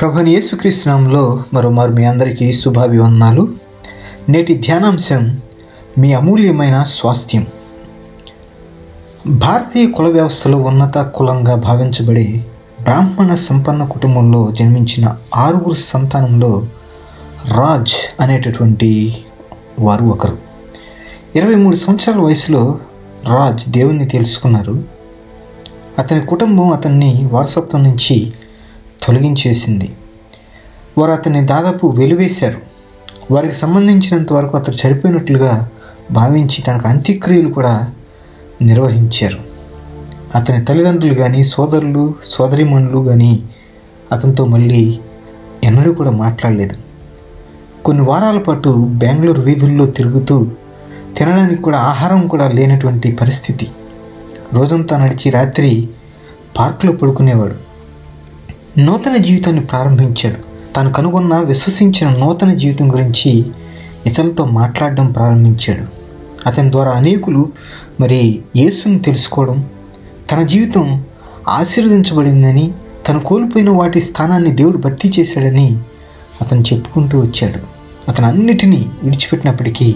ప్రభుని యేసుకృష్ణంలో మరోమారు మీ అందరికీ శుభాభివందనాలు. నేటి ధ్యానాంశం మీ అమూల్యమైన స్వాస్థ్యం. భారతీయ కుల వ్యవస్థలో ఉన్నత కులంగా భావించబడే బ్రాహ్మణ సంపన్న కుటుంబంలో జన్మించిన ఆరుగురు సంతానంలో రాజ్ అనేటటువంటి వారు ఒకరు. ఇరవై మూడు సంవత్సరాల వయసులో రాజ్ దేవుణ్ణి తెలుసుకున్నారు అతని కుటుంబం అతన్ని వారసత్వం నుంచి తొలగించేసింది. వారు అతన్ని దాదాపు వెలివేశారు. వారికి సంబంధించినంత వరకు అతను చనిపోయినట్లుగా భావించి తనకు అంత్యక్రియలు కూడా నిర్వహించారు. అతని తల్లిదండ్రులు కానీ సోదరులు సోదరిమణులు కానీ అతనితో మళ్ళీ ఎన్నడూ కూడా మాట్లాడలేదు. కొన్ని వారాల పాటు బెంగళూరు వీధుల్లో తిరుగుతూ తినడానికి కూడా ఆహారం కూడా లేనటువంటి పరిస్థితి. రోజంతా నడిచి రాత్రి పార్కులో పడుకునేవాడు. నూతన జీవితాన్ని ప్రారంభించాడు తాను కనుగొన్న విశ్వసించిన నూతన జీవితం గురించి ఇతరులతో మాట్లాడడం ప్రారంభించాడు. అతని ద్వారా అనేకులు మరి యేసును తెలుసుకోవడం తన జీవితం ఆశీర్వదించబడిందని తను కోల్పోయిన వాటి స్థానాన్ని దేవుడు భర్తీ చేశాడని అతను చెప్పుకుంటూ వచ్చాడు. అతను అన్నిటినీ విడిచిపెట్టినప్పటికీ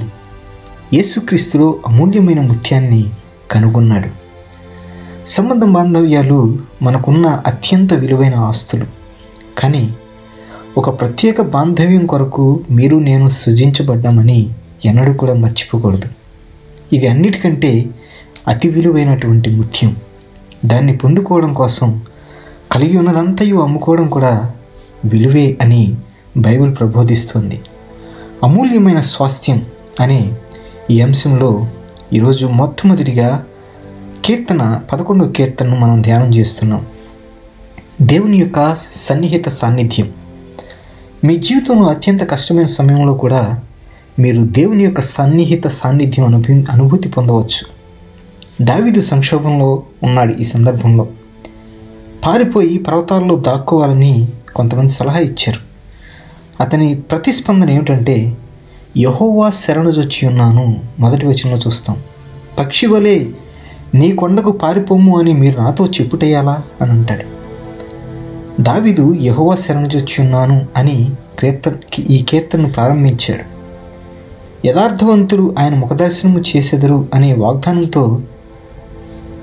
యేసుక్రీస్తులో అమూల్యమైన ముత్యాన్ని కనుగొన్నాడు. సంబంధ బాంధవ్యాలు మనకున్న అత్యంత విలువైన ఆస్తులు. కానీ ఒక ప్రత్యేక బాంధవ్యం కొరకు మీరు నేను సృజించబడ్డామని ఎన్నడూ కూడా మర్చిపోకూడదు. ఇది అన్నిటికంటే అతి విలువైనటువంటి ముత్యం. దాన్ని పొందుకోవడం కోసం కలిగి ఉన్నదంతయు అమ్ముకోవడం కూడా విలువే అని బైబిల్ ప్రబోధిస్తుంది. అమూల్యమైన స్వాస్థ్యం అనే ఈ అంశంలో ఈరోజు మొట్టమొదటిగా కీర్తన పదకొండవ కీర్తనను మనం ధ్యానం చేస్తున్నాం. దేవుని యొక్క సన్నిహిత సాన్నిధ్యం. మీ జీవితంలో అత్యంత కష్టమైన సమయంలో కూడా మీరు దేవుని యొక్క సన్నిహిత సాన్నిధ్యం అనుభూ అనుభూతి పొందవచ్చు. దావిదు సంక్షోభంలో ఉన్నాడు ఈ సందర్భంలో. పారిపోయి పర్వతాల్లో దాక్కోవాలని కొంతమంది సలహా ఇచ్చారు. అతని ప్రతిస్పందన ఏమిటంటే యహోవా శరణుజొచ్చి ఉన్నాను. మొదటి వచనంలో చూస్తాం. పక్షి వలె నీ కొండకు పారిపోము అని మీరు నాతో చెప్పుటేయాలా అని అంటాడు. దావిదు యహోవా శరణుజొచ్చున్నాను అని కీర్తన ఈ కీర్తనను ప్రారంభించాడు. యథార్థవంతులు ఆయన ముఖదర్శనము చేసెదరు అనే వాగ్దానంతో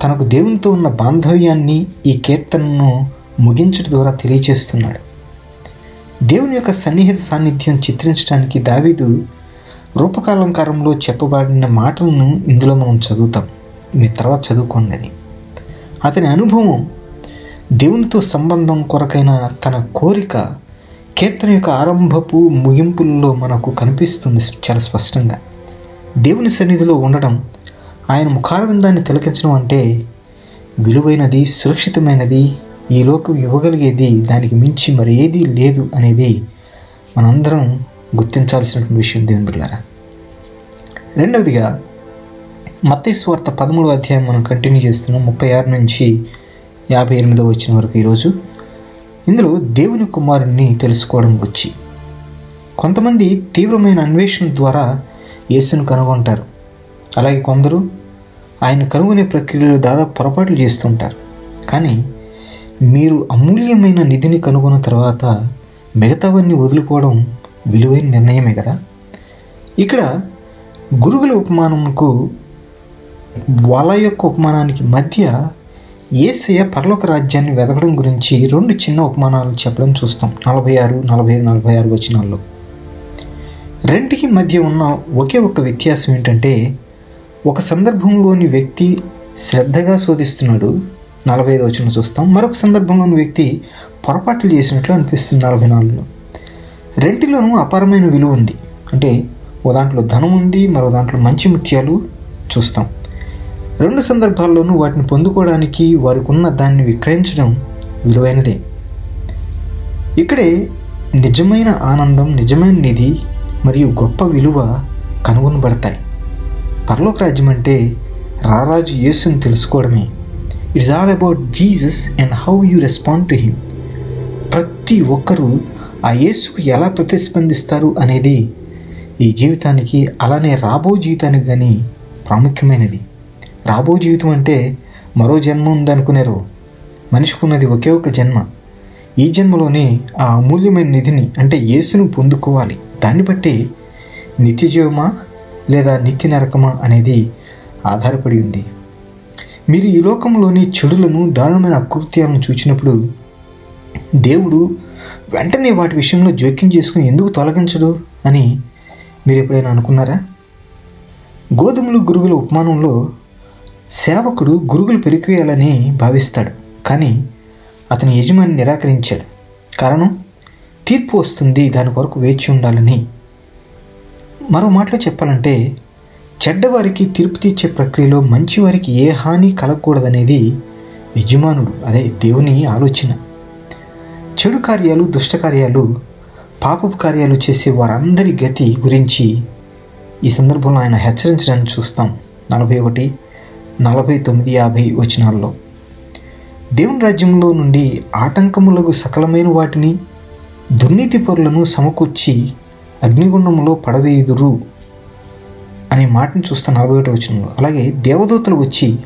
తనకు దేవునితో ఉన్న బాంధవ్యాన్ని ఈ కీర్తనను ముగించడం ద్వారా తెలియజేస్తున్నాడు. దేవుని యొక్క సన్నిహిత సాన్నిధ్యం చిత్రించడానికి దావీదు రూపకాలంకారంలో చెప్పబడిన మాటలను ఇందులో మనం చదువుతాం. మీ తర్వాత చదువుకోండి అది అతని అనుభవం దేవునితో సంబంధం కొరకైన తన కోరిక కీర్తన యొక్క ఆరంభపు ముగింపుల్లో మనకు కనిపిస్తుంది చాలా స్పష్టంగా. దేవుని సన్నిధిలో ఉండడం ఆయన ముఖారవిందాన్ని తిలకించడం అంటే విలువైనది సురక్షితమైనది ఈ లోకం ఇవ్వగలిగేది దానికి మించి మరి ఏది లేదు అనేది మనందరం గుర్తించాల్సినటువంటి విషయం దేవుని బిళ్ళారా రెండవదిగా మత్తైస్వార్త పదమూడవ అధ్యాయం మనం కంటిన్యూ చేస్తున్నాం. ముప్పై ఆరు నుంచి యాభై ఎనిమిదో వచ్చిన వరకు ఈరోజు. ఇందులో దేవుని కుమారుణ్ణి తెలుసుకోవడం వచ్చి కొంతమంది తీవ్రమైన అన్వేషణ ద్వారా యేసును కనుగొంటారు. అలాగే కొందరు ఆయన కనుగొనే ప్రక్రియలో దాదాపు పొరపాట్లు చేస్తుంటారు. కానీ మీరు అమూల్యమైన నిధిని కనుగొన్న తర్వాత మిగతావన్నీ వదులుకోవడం విలువైన నిర్ణయమే కదా? ఇక్కడ గురుగుల ఉపమానంకు వల యొక్క ఉపమానానికి మధ్య ఏసయ్య పర్లోక రాజ్యాన్ని వెతకడం గురించి రెండు చిన్న ఉపమానాలు చెప్పడం చూస్తాం. నలభై ఆరు నలభై ఐదు నలభై ఆరు వచనాల్లో. రెంటికి మధ్య ఉన్న ఒకే ఒక వ్యత్యాసం ఏంటంటే ఒక సందర్భంలోని వ్యక్తి శ్రద్ధగా శోధిస్తున్నాడు. నలభై ఐదు వచ్చిన చూస్తాం. మరొక సందర్భంలోని వ్యక్తి పొరపాట్లు చేసినట్లు అనిపిస్తుంది నలభై నాలుగులో రెంటిలోనూ అపారమైన విలువ ఉంది. అంటే ఓ దాంట్లో ధనం ఉంది మరో దాంట్లో మంచి ముత్యాలు చూస్తాం. రెండు సందర్భాల్లోనూ వాటిని పొందుకోవడానికి వారికి ఉన్న దాన్ని విక్రయించడం విలువైనదే. ఇక్కడే నిజమైన ఆనందం నిజమైన నిధి మరియు గొప్ప విలువ కనుగొనబడతాయి. పరలోక రాజ్యం అంటే రారాజు యేసుని తెలుసుకోవడమే. It's all about Jesus and how you respond to him ప్రతి ఒక్కరూ ఆ యేసుకు ఎలా ప్రతిస్పందిస్తారు అనేది ఈ జీవితానికి అలానే రాబో జీవితానికి కానీ ప్రాముఖ్యమైనది. రాబో జీవితం అంటే మరో జన్మ ఉందనుకునేరు. మనిషికున్నది ఒకే ఒక జన్మ. ఈ జన్మలోనే ఆ అమూల్యమైన నిధిని అంటే యేసును పొందుకోవాలి. దాన్ని బట్టి నిత్య జీవమా లేదా నిత్య నరకమా అనేది ఆధారపడి ఉంది. మీరు ఈ లోకంలోని చెడులను దారుణమైన అకృత్యాలను చూచినప్పుడు దేవుడు వెంటనే వాటి విషయంలో జోక్యం చేసుకుని ఎందుకు తొలగించడు అని మీరు ఎప్పుడైనా అనుకున్నారా? గోధుమలు గురుగుల ఉపమానంలో సేవకుడు గురుగులు పెరికివేయాలని భావిస్తాడు కానీ అతని యజమాని నిరాకరించాడు. కారణం? తీర్పు వస్తుంది దాని కొరకు వేచి ఉండాలని. మరో మాటలో చెప్పాలంటే చెడ్డవారికి తీర్పు తీర్చే ప్రక్రియలో మంచివారికి ఏ హాని కలగకూడదనేది యజమానుడు అదే దేవుని ఆలోచన. చెడు కార్యాలు దుష్ట కార్యాలు పాపపు కార్యాలు చేసే వారందరి గతి గురించి ఈ సందర్భంలో ఆయన హెచ్చరించడానికి చూస్తాం. నలభై ఒకటి నలభై తొమ్మిది యాభై వచనాల్లో. దేవుని రాజ్యంలో నుండి ఆటంకములకు సకలమైన వాటిని దుర్నీతి పరులను సమకూర్చి అగ్నిగుండంలో పడవేయుదురు అనే మాటను చూస్తాను నలభై ఒకటి వచనంలో. అలాగే దేవదూతలు వచ్చి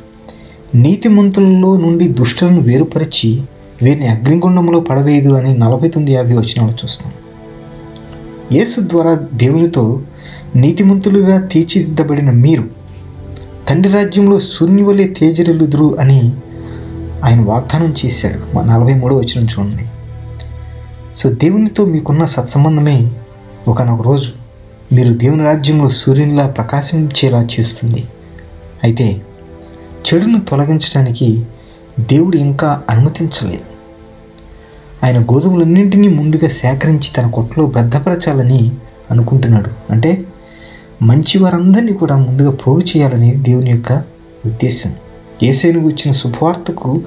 నీతిమంతులలో నుండి దుష్టులను వేరుపరిచి వీరిని అగ్నిగుండంలో పడవేయదు అని నలభై తొమ్మిది యాభై వచనాలు చూస్తాం యేసు ద్వారా దేవునితో నీతిమంతులుగా తీర్చిదిద్దబడిన మీరు తండ్రి రాజ్యంలో సూర్యుని వలె తేజరిల్లుదురు అని ఆయన వాగ్దానం చేశాడు. మా నలభై మూడో వచ్చిన చూడండి. సో దేవునితో మీకున్న సత్సంబంధమే ఒకనొక రోజు మీరు దేవుని రాజ్యంలో సూర్యునిలా ప్రకాశించేలా చేస్తుంది. అయితే చెడును తొలగించడానికి దేవుడు ఇంకా అనుమతించలేదు. ఆయన గోధుమలన్నింటినీ ముందుగా సేకరించి తన కొట్లో భద్రపరచాలని అనుకుంటున్నాడు. అంటే మంచి వారందరినీ కూడా ముందుగా పోగు చేయాలని దేవుని యొక్క ఉద్దేశం. ఏసైను వచ్చిన శుభవార్తకు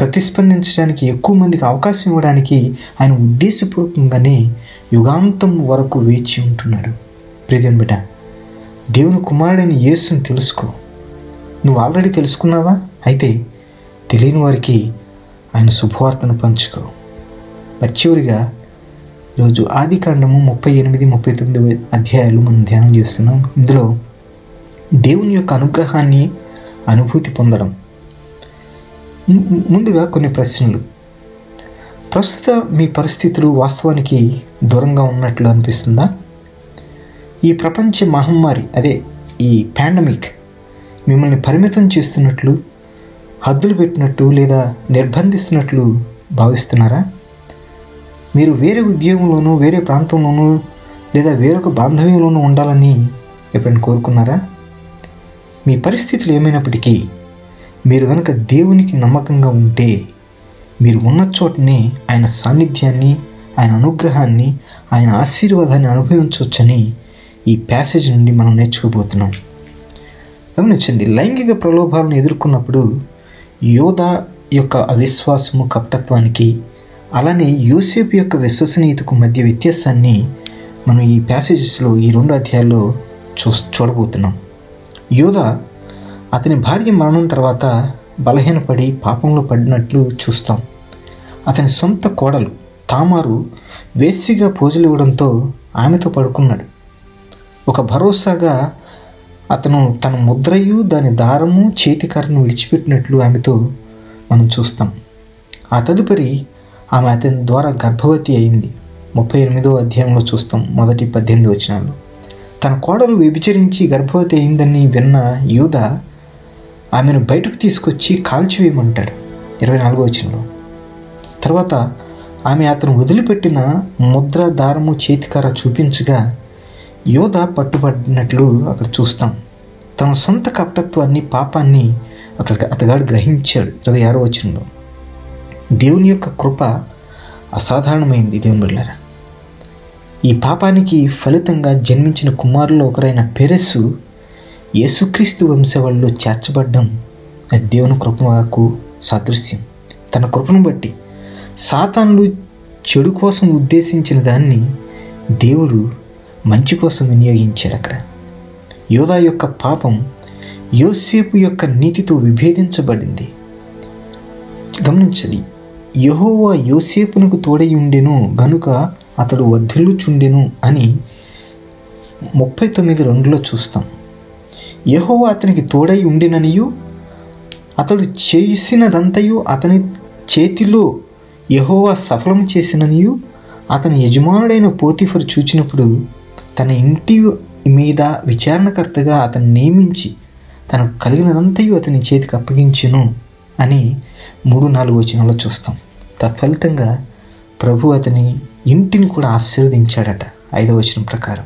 ప్రతిస్పందించడానికి ఎక్కువ మందికి అవకాశం ఇవ్వడానికి ఆయన ఉద్దేశపూర్వకంగానే యుగాంతం వరకు వేచి ఉంటున్నాడు. ప్రియన్ బిడ్డ దేవుని కుమారుడైన యేసుని తెలుసుకో. నువ్వు ఆల్రెడీ తెలుసుకున్నావా? అయితే తెలియని వారికి ఆయన శుభవార్తను పంచుకో. మరి చివరిగా ఈరోజు ఆది కాండము ముప్పై ఎనిమిది ముప్పై తొమ్మిది అధ్యాయాలు మనం ధ్యానం చేస్తున్నాం. ఇందులో దేవుని యొక్క అనుగ్రహాన్ని అనుభూతి పొందడం. ముందుగా కొన్ని ప్రశ్నలు. ప్రస్తుత మీ పరిస్థితులు వాస్తవానికి దూరంగా ఉన్నట్లు అనిపిస్తుందా? ఈ ప్రపంచ మహమ్మారి అదే ఈ పాండమిక్ మిమ్మల్ని పరిమితం చేస్తున్నట్లు హద్దులు పెట్టినట్టు లేదా నిర్బంధిస్తున్నట్లు భావిస్తున్నారా? మీరు వేరే ఉద్యోగంలోనూ వేరే ప్రాంతంలోనూ లేదా వేరొక బాంధవ్యంలోనూ ఉండాలని ఎప్పుడైనా కోరుకున్నారా? మీ పరిస్థితులు ఏమైనప్పటికీ మీరు కనుక దేవునికి నమ్మకంగా ఉంటే మీరు ఉన్న చోటనే ఆయన సాన్నిధ్యాన్ని ఆయన అనుగ్రహాన్ని ఆయన ఆశీర్వాదాన్ని అనుభవించవచ్చని ఈ ప్యాసేజ్ నుండి మనం నేర్చుకోబోతున్నాం. గమనించండి లైంగిక ప్రలోభాలను ఎదుర్కొన్నప్పుడు యోధ యొక్క అవిశ్వాసము కపటత్వానికి అలానే యూసేపు యొక్క విశ్వసనీయతకు మధ్య వ్యత్యాసాన్ని మనం ఈ ప్యాసేజెస్లో ఈ రెండు అధ్యాయాల్లో చూ చూడబోతున్నాం. యోధ అతని భార్య మరణం తర్వాత బలహీనపడి పాపంలో పడినట్లు చూస్తాం. అతని సొంత కోడలు తామారు వేసిగా పూజలు ఇవ్వడంతో ఆమెతో పడుకున్నాడు. ఒక భరోసాగా అతను తన ముద్రయు దాని దారము చేతికారను విడిచిపెట్టినట్లు ఆమెతో మనం చూస్తాం. ఆ తదుపరి ఆమె అతని ద్వారా గర్భవతి అయింది. ముప్పై ఎనిమిదో అధ్యాయంలో చూస్తాం మొదటి పద్దెనిమిది వచనాలు. తన కోడలు వ్యభిచరించి గర్భవతి అయిందని విన్న యూద ఆమెను బయటకు తీసుకొచ్చి కాల్చివేయమంటాడు. ఇరవై నాలుగో వచనంలో. తర్వాత ఆమె అతను వదిలిపెట్టిన ముద్ర దారము చేతికర చూపించగా యోధ పట్టుబడినట్లు అక్కడ చూస్తాం. తన సొంత కపటత్వాన్ని పాపాన్ని అతడు అతగాడు గ్రహించాడు. ఇరవై ఆరో వచనంలో. దేవుని యొక్క కృప అసాధారణమైంది దేవుని బిళ్ళారా ఈ పాపానికి ఫలితంగా జన్మించిన కుమారుల్లో ఒకరైన పెరెస్సు యేసుక్రీస్తు వంశవాళ్ళు చేర్చబడ్డం అది దేవుని కృపకు సాదృశ్యం. తన కృపను బట్టి సాతానులు చెడు కోసం ఉద్దేశించిన దాన్ని దేవుడు మంచి కోసం వినియోగించాడు అక్కడ. యోధా యొక్క పాపం యోసేపు యొక్క నీతితో విభేదించబడింది. గమనించండి యహోవా యోసేపునకు తోడై ఉండెను గనుక అతడు వర్ధిల్లుచుండెను అని ముప్పై తొమ్మిది రెండులో చూస్తాం. యహోవా అతనికి తోడై ఉండిననియు అతడు చేసినదంతయు అతని చేతిలో యహోవా సఫలం చేసిననియు అతని యజమానుడైన పోతిఫర్ చూచినప్పుడు తన ఇంటి మీద విచారణకర్తగా అతను నియమించి తనకు కలిగినదంతయు అతని చేతికి అప్పగించెను అని మూడు నాలుగు వచనంలో చూస్తాం. తత్ఫలితంగా ప్రభు అతని ఇంటిని కూడా ఆశీర్వదించాడట ఐదవ వచనం ప్రకారం.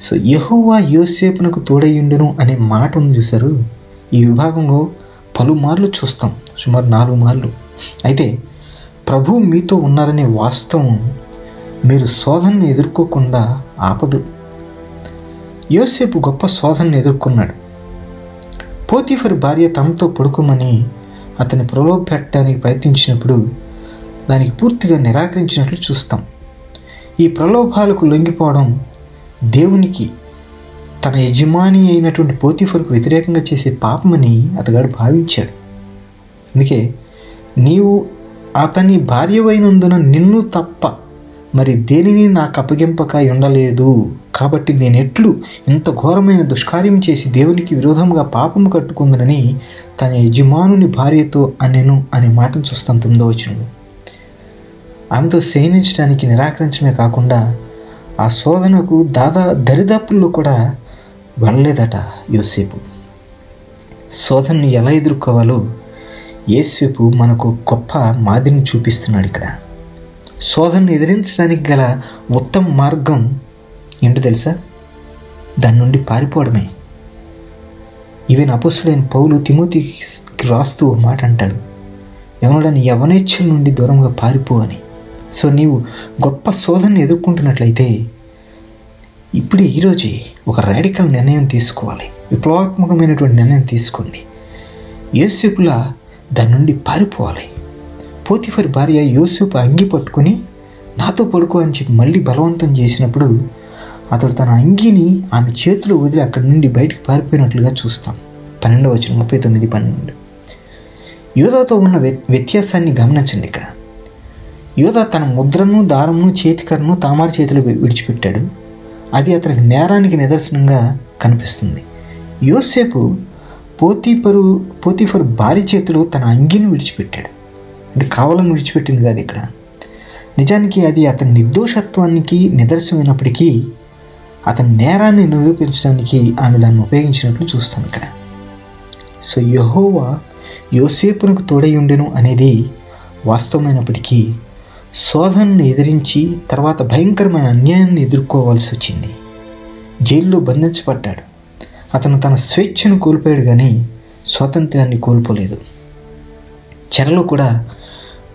సో యహోవా యోసేపునకు తోడయ్యుండును అనే మాట ఉంది చూసారు ఈ విభాగంలో పలుమార్లు చూస్తాం సుమారు నాలుగు మార్లు. అయితే ప్రభు మీతో ఉన్నారనే వాస్తవం మీరు శోధనను ఎదుర్కోకుండా ఆపదు. యోసేపు గొప్ప శోధనను ఎదుర్కొన్నాడు. పోతీఫర్ భార్య తమతో పడుకోమని అతన్ని ప్రలోభ పెట్టడానికి ప్రయత్నించినప్పుడు దానికి పూర్తిగా నిరాకరించినట్లు చూస్తాం. ఈ ప్రలోభాలకు లొంగిపోవడం దేవునికి తన యజమాని అయినటువంటి పోతిఫర్కు వ్యతిరేకంగా చేసే పాపమని అతగాడు భావించాడు. అందుకే నీవు అతని భార్యవైనందున నిన్ను తప్ప మరి దేనిని నాకు అప్పగింపక ఉండలేదు. కాబట్టి నేను ఎట్లు ఇంత ఘోరమైన దుష్కార్యం చేసి దేవునికి విరోధంగా పాపము కట్టుకుందనని తన యజమానుని భార్యతో అనెను అనే మాటను చూస్తాం తొమ్మిదో వచనంలో ఆమెతో శయనించడానికి నిరాకరించడమే కాకుండా ఆ శోధనకు దాదా దరిదాపుల్లో కూడా వెళ్ళలేదట యోసేపు. శోధనని ఎలా ఎదుర్కోవాలో యేసేపు మనకు గొప్ప మాదిరిని చూపిస్తున్నాడు ఇక్కడ. శోధనను ఎదిరించడానికి గల ఉత్తమ మార్గం ఏంటో తెలుసా? దాని నుండి పారిపోవడమే. ఈవెన్ అపస్సులైన పౌలు తిమోతికి రాస్తూ ఒక మాట అంటాడు. ఎవరైనా యవనేచ్ఛల నుండి దూరంగా పారిపో అని. సో నీవు గొప్ప శోధనని ఎదుర్కొంటున్నట్లయితే ఇప్పుడు ఈరోజే ఒక రాడికల్ నిర్ణయం తీసుకోవాలి. విప్లవాత్మకమైనటువంటి నిర్ణయం తీసుకోండి. యోసేపులా దాని నుండి పారిపోవాలి. పోతిఫర్ భార్య యోసేపు అంగి పట్టుకుని నాతో పడుకో అని చెప్పి మళ్ళీ బలవంతం చేసినప్పుడు అతడు తన అంగిని ఆమె చేతిలో వదిలి అక్కడి నుండి బయటకు పారిపోయినట్లుగా చూస్తాం. పన్నెండవ వచ్చిన ముప్పై తొమ్మిది పన్నెండు. యోధాతో ఉన్న వ్య- వ్యత్యాసాన్ని గమనించండి ఇక్కడ. యోధ తన ముద్రను దారమును చేతికరను తామారు చేతిలో విడిచిపెట్టాడు. అది అతనికి నేరానికి నిదర్శనంగా కనిపిస్తుంది. యోసేపు పోతీపరు పోతీఫరు భార్య చేతిలో తన అంగిని విడిచిపెట్టాడు. అంటే కావాలని విడిచిపెట్టింది కాదు ఇక్కడ. నిజానికి అది అతని నిర్దోషత్వానికి నిదర్శనమైనప్పటికీ అతని నేరాన్ని నిరూపించడానికి ఆమె దాన్ని ఉపయోగించినట్లు చూస్తాం ఇక్కడ. సో యహోవా యోసేపునకు తోడై ఉండెను అనేది వాస్తవమైనప్పటికీ శోధనను ఎదిరించి తర్వాత భయంకరమైన అన్యాయాన్ని ఎదుర్కోవాల్సి వచ్చింది. జైల్లో బంధించబడ్డాడు. అతను తన స్వేచ్ఛను కోల్పోయాడు కానీ స్వాతంత్రాన్ని కోల్పోలేదు. చెరలో కూడా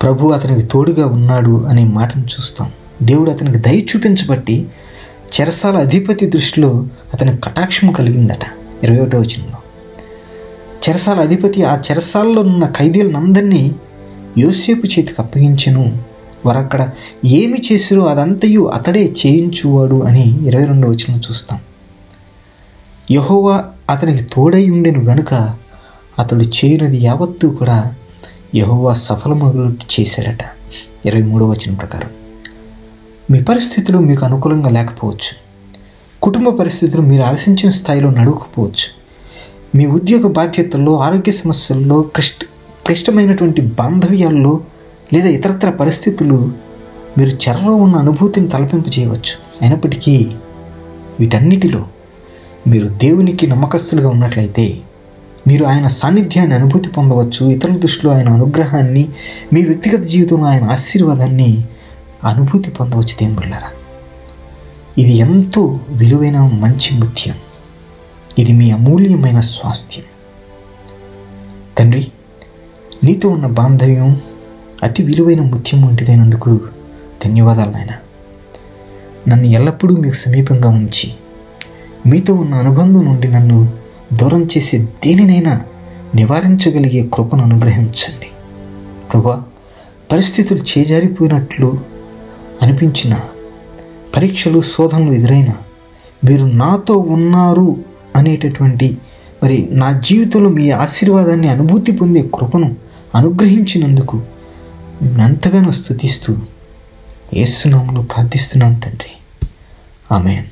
ప్రభు అతనికి తోడుగా ఉన్నాడు అనే మాటను చూస్తాం. దేవుడు అతనికి దయ చూపించబట్టి చెరసాల అధిపతి దృష్టిలో అతనికి కటాక్షం కలిగిందట ఇరవై ఒకటో వచనంలో. చెరసాల అధిపతి ఆ చెరసాలలో ఉన్న ఖైదీలనందరినీ యోసేపు చేతికి అప్పగించను. వారు అక్కడ ఏమి చేసిరో అదంతయు అతడే చేయించువాడు అని ఇరవై రెండో వచనం చూస్తాం. యహోవా అతనికి తోడై ఉండెను గనుక అతడు చేయనది యావత్తు కూడా యహోవా సఫలమగు చేశాడట. ఇరవై మూడో వచనం ప్రకారం. మీ పరిస్థితులు మీకు అనుకూలంగా లేకపోవచ్చు. కుటుంబ పరిస్థితులు మీరు ఆలోచించిన స్థాయిలో నడవకపోవచ్చు. మీ ఉద్యోగ బాధ్యతల్లో ఆరోగ్య సమస్యల్లో క్లిష్ట క్లిష్టమైనటువంటి బాంధవ్యాల్లో లేదా ఇతరత్ర పరిస్థితులు మీరు చెరలో ఉన్న అనుభూతిని తలపింప చేయవచ్చు. అయినప్పటికీ వీటన్నిటిలో మీరు దేవునికి నమ్మకస్తులుగా ఉన్నట్లయితే మీరు ఆయన సాన్నిధ్యాన్ని అనుభూతి పొందవచ్చు. ఇతరుల దృష్టిలో ఆయన అనుగ్రహాన్ని మీ వ్యక్తిగత జీవితంలో ఆయన ఆశీర్వాదాన్ని అనుభూతి పొందవచ్చు దేవుళ్ళారా. ఇది ఎంతో విలువైన మంచి ముత్యం. ఇది మీ అమూల్యమైన స్వాస్థ్యం. తండ్రి నీతో ఉన్న బాంధవ్యం అతి విలువైన ముత్యం వంటిదైనందుకు ధన్యవాదాలు నాయన. నన్ను ఎల్లప్పుడూ మీకు సమీపంగా ఉంచి మీతో ఉన్న అనుబంధం నుండి నన్ను దూరం చేసే దేనినైనా నివారించగలిగే కృపను అనుగ్రహించండి. ప్రభా పరిస్థితులు చేజారిపోయినట్లు అనిపించిన పరీక్షలు శోధనలు ఎదురైన మీరు నాతో ఉన్నారు అనేటటువంటి మరి నా జీవితంలో మీ ఆశీర్వాదాన్ని అనుభూతి పొందే కృపను అనుగ్రహించినందుకు ఎంతగానో స్థుతిస్తూ ఏసునామను ప్రార్థిస్తున్నాను తండ్రి. ఆమెన్.